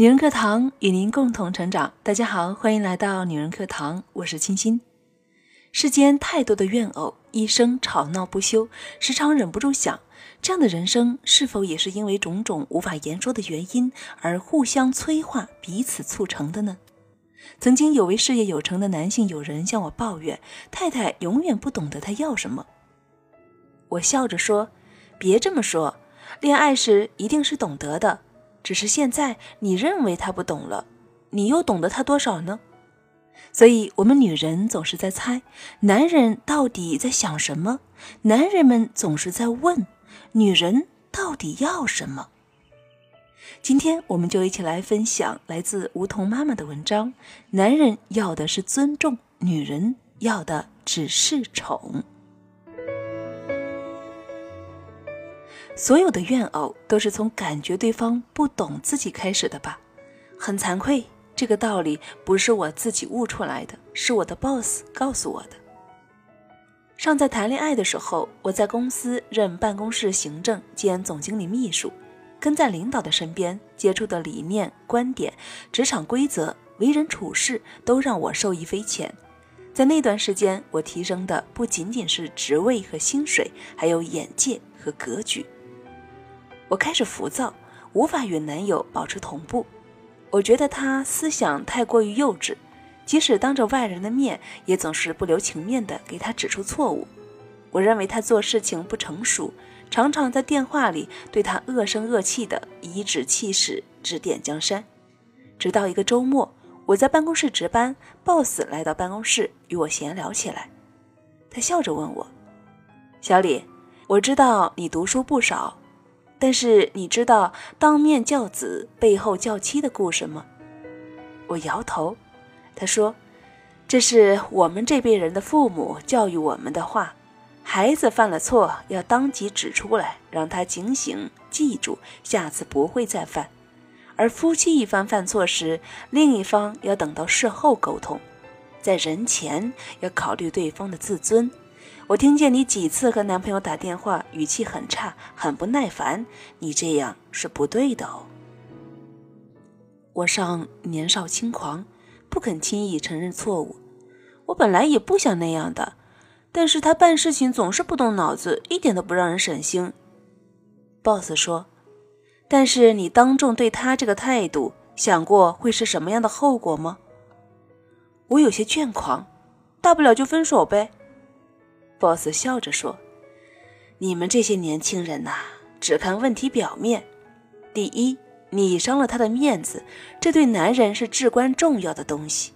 女人课堂与您共同成长。大家好，欢迎来到女人课堂，我是清新。世间太多的怨偶，一生吵闹不休，时常忍不住想，这样的人生是否也是因为种种无法言说的原因而互相催化、彼此促成的呢？曾经有位事业有成的男性友人向我抱怨，太太永远不懂得他要什么。我笑着说：“别这么说，恋爱时一定是懂得的。”只是现在你认为他不懂了，你又懂得他多少呢？所以，我们女人总是在猜男人到底在想什么，男人们总是在问女人到底要什么。今天，我们就一起来分享来自梧桐妈妈的文章：男人要的是尊重，女人要的只是宠。所有的怨偶都是从感觉对方不懂自己开始的吧？很惭愧，这个道理不是我自己悟出来的，是我的 boss 告诉我的。尚在谈恋爱的时候，我在公司任办公室行政兼总经理秘书，跟在领导的身边，接触的理念、观点、职场规则、为人处事，都让我受益匪浅。在那段时间，我提升的不仅仅是职位和薪水，还有眼界和格局。我开始浮躁，无法与男友保持同步。我觉得他思想太过于幼稚，即使当着外人的面，也总是不留情面的给他指出错误。我认为他做事情不成熟，常常在电话里对他恶声恶气的颐指气使，指点江山。直到一个周末，我在办公室值班，boss 来到办公室与我闲聊起来。他笑着问我：“小李，我知道你读书不少。”但是你知道当面教子背后教妻的故事吗？我摇头。他说：“这是我们这辈人的父母教育我们的话，孩子犯了错要当即指出来，让他警醒，记住下次不会再犯。而夫妻一方犯错时，另一方要等到事后沟通，在人前要考虑对方的自尊。”我听见你几次和男朋友打电话，语气很差，很不耐烦。你这样是不对的哦。我尚年少轻狂，不肯轻易承认错误。我本来也不想那样的，但是他办事情总是不动脑子，一点都不让人省心。boss 说：“但是你当众对他这个态度，想过会是什么样的后果吗？”我有些倦狂，大不了就分手呗。Boss 笑着说：“你们这些年轻人呐，只看问题表面。第一，你伤了他的面子，这对男人是至关重要的东西。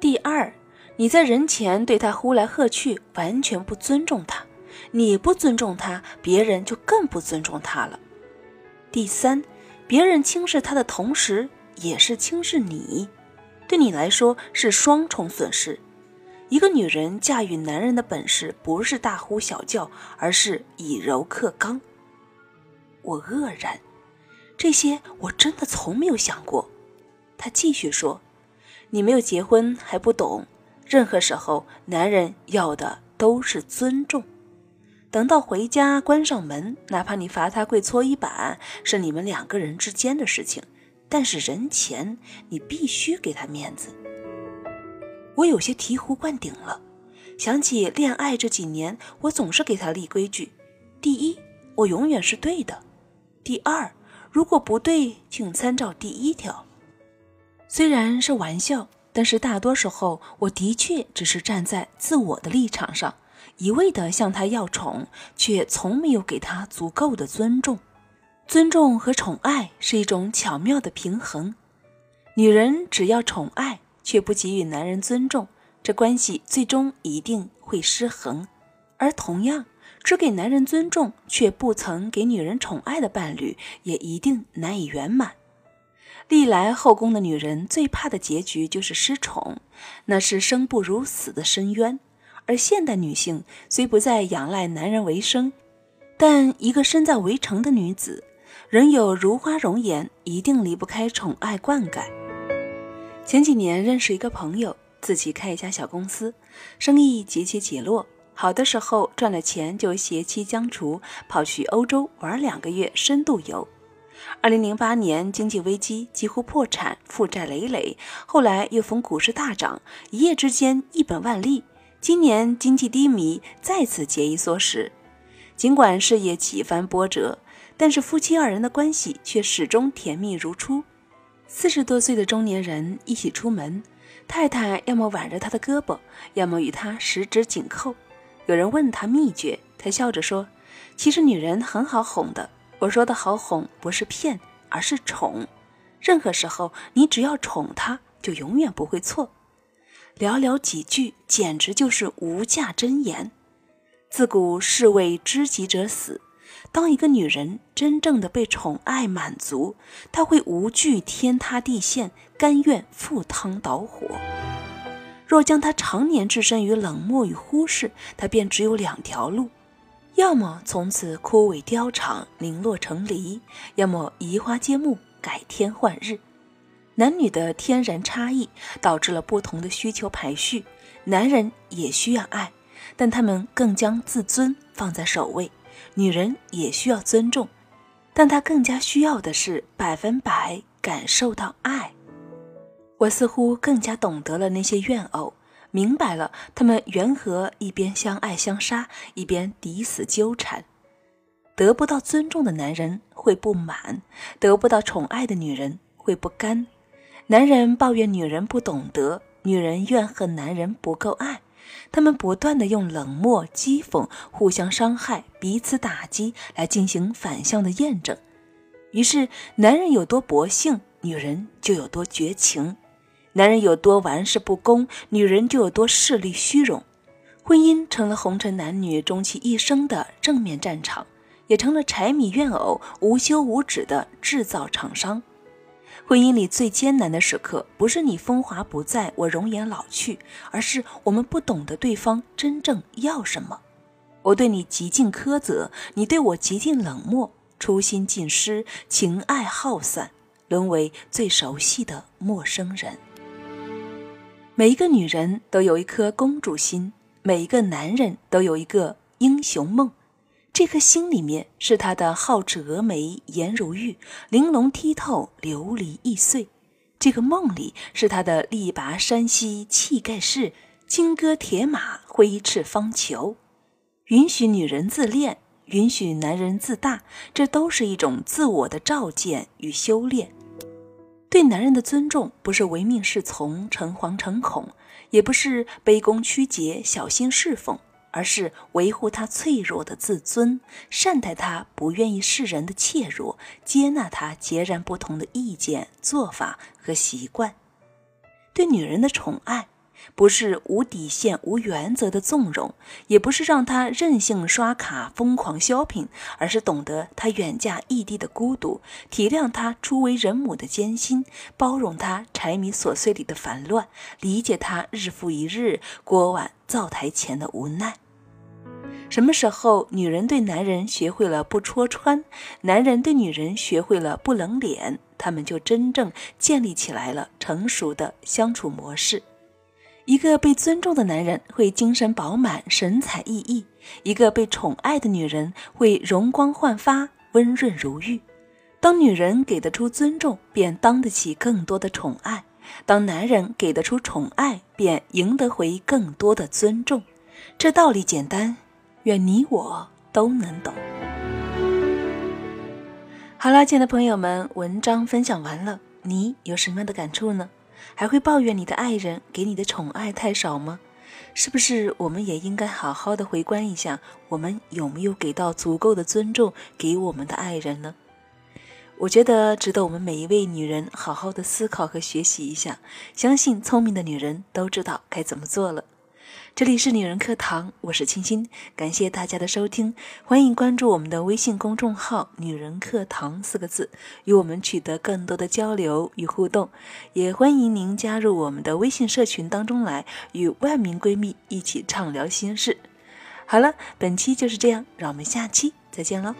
第二，你在人前对他呼来喝去，完全不尊重他。你不尊重他，别人就更不尊重他了。第三，别人轻视他的同时，也是轻视你，对你来说是双重损失。”一个女人驾驭男人的本事，不是大呼小叫，而是以柔克刚。我愕然，这些我真的从没有想过。他继续说：“你没有结婚还不懂，任何时候男人要的都是尊重。等到回家关上门，哪怕你罚他跪搓衣板，是你们两个人之间的事情，但是人前你必须给他面子。”我有些醍醐灌顶了，想起恋爱这几年，我总是给他立规矩：第一，我永远是对的；第二，如果不对，请参照第一条。虽然是玩笑，但是大多时候，我的确只是站在自我的立场上，一味地向他要宠，却从没有给他足够的尊重。尊重和宠爱是一种巧妙的平衡，女人只要宠爱。却不给予男人尊重，这关系最终一定会失衡；而同样只给男人尊重，却不曾给女人宠爱的伴侣，也一定难以圆满。历来后宫的女人最怕的结局就是失宠，那是生不如死的深渊。而现代女性虽不再仰赖男人为生，但一个身在围城的女子，仍有如花容颜，一定离不开宠爱灌溉。前几年认识一个朋友，自己开一家小公司，生意几起落。好的时候赚了钱就携妻将厨，跑去欧洲玩两个月深度游；二零零八年经济危机，几乎破产，负债累累。后来又逢股市大涨，一夜之间一本万利。今年经济低迷，再次节衣缩食。尽管事业几番波折，但是夫妻二人的关系却始终甜蜜如初。四十多岁的中年人一起出门，太太要么挽着他的胳膊，要么与他十指紧扣。有人问他秘诀，他笑着说：“其实女人很好哄的。我说的好哄，不是骗，而是宠。任何时候，你只要宠她，就永远不会错。寥寥几句，简直就是无价真言。自古士为知己者死。”当一个女人真正的被宠爱满足，她会无惧天塌地陷，甘愿赴汤蹈火。若将她常年置身于冷漠与忽视，她便只有两条路：要么从此枯萎凋场，零落成泥；要么移花接木，改天换日。男女的天然差异导致了不同的需求排序。男人也需要爱，但他们更将自尊放在首位。女人也需要尊重，但她更加需要的是百分百感受到爱。我似乎更加懂得了那些怨偶，明白了他们缘何一边相爱相杀，一边抵死纠缠。得不到尊重的男人会不满，得不到宠爱的女人会不甘。男人抱怨女人不懂得，女人怨恨男人不够爱。他们不断的用冷漠、讥讽、互相伤害、彼此打击来进行反向的验证，于是男人有多薄幸，女人就有多绝情；男人有多玩世不恭，女人就有多势利虚荣。婚姻成了红尘男女终其一生的正面战场，也成了柴米怨偶无休无止的制造厂商。婚姻里最艰难的时刻，不是你风华不再，我容颜老去，而是我们不懂得对方真正要什么。我对你极尽苛责，你对我极尽冷漠，初心尽失，情爱耗散，沦为最熟悉的陌生人。每一个女人都有一颗公主心，每一个男人都有一个英雄梦。这颗心里面是他的皓齿峨眉，颜如玉，玲珑剔透，琉璃易碎；这个梦里是他的力拔山兮气盖世，金戈铁马，挥斥方遒。允许女人自恋，允许男人自大，这都是一种自我的照见与修炼。对男人的尊重，不是唯命是从、诚惶诚恐，也不是卑躬屈节、小心侍奉。而是维护他脆弱的自尊，善待他不愿意示人的怯弱，接纳他截然不同的意见、做法和习惯。对女人的宠爱，不是无底线、无原则的纵容，也不是让她任性刷卡、疯狂 shopping，而是懂得她远嫁异地的孤独，体谅她初为人母的艰辛，包容她柴米琐碎里的烦乱，理解她日复一日锅碗灶台前的无奈。什么时候女人对男人学会了不戳穿，男人对女人学会了不冷脸，他们就真正建立起来了成熟的相处模式。一个被尊重的男人会精神饱满、神采奕奕；一个被宠爱的女人会容光焕发、温润如玉。当女人给得出尊重，便当得起更多的宠爱；当男人给得出宠爱，便赢得回更多的尊重。这道理简单。愿你我都能懂。好了，亲爱的朋友们，文章分享完了，你有什么样的感触呢？还会抱怨你的爱人给你的宠爱太少吗？是不是我们也应该好好的回观一下，我们有没有给到足够的尊重给我们的爱人呢？我觉得值得我们每一位女人好好的思考和学习一下。相信聪明的女人都知道该怎么做了。这里是女人课堂，我是清新，感谢大家的收听，欢迎关注我们的微信公众号“女人课堂”四个字，与我们取得更多的交流与互动，也欢迎您加入我们的微信社群当中来，与万名闺蜜一起畅聊心事。好了，本期就是这样，让我们下期再见喽。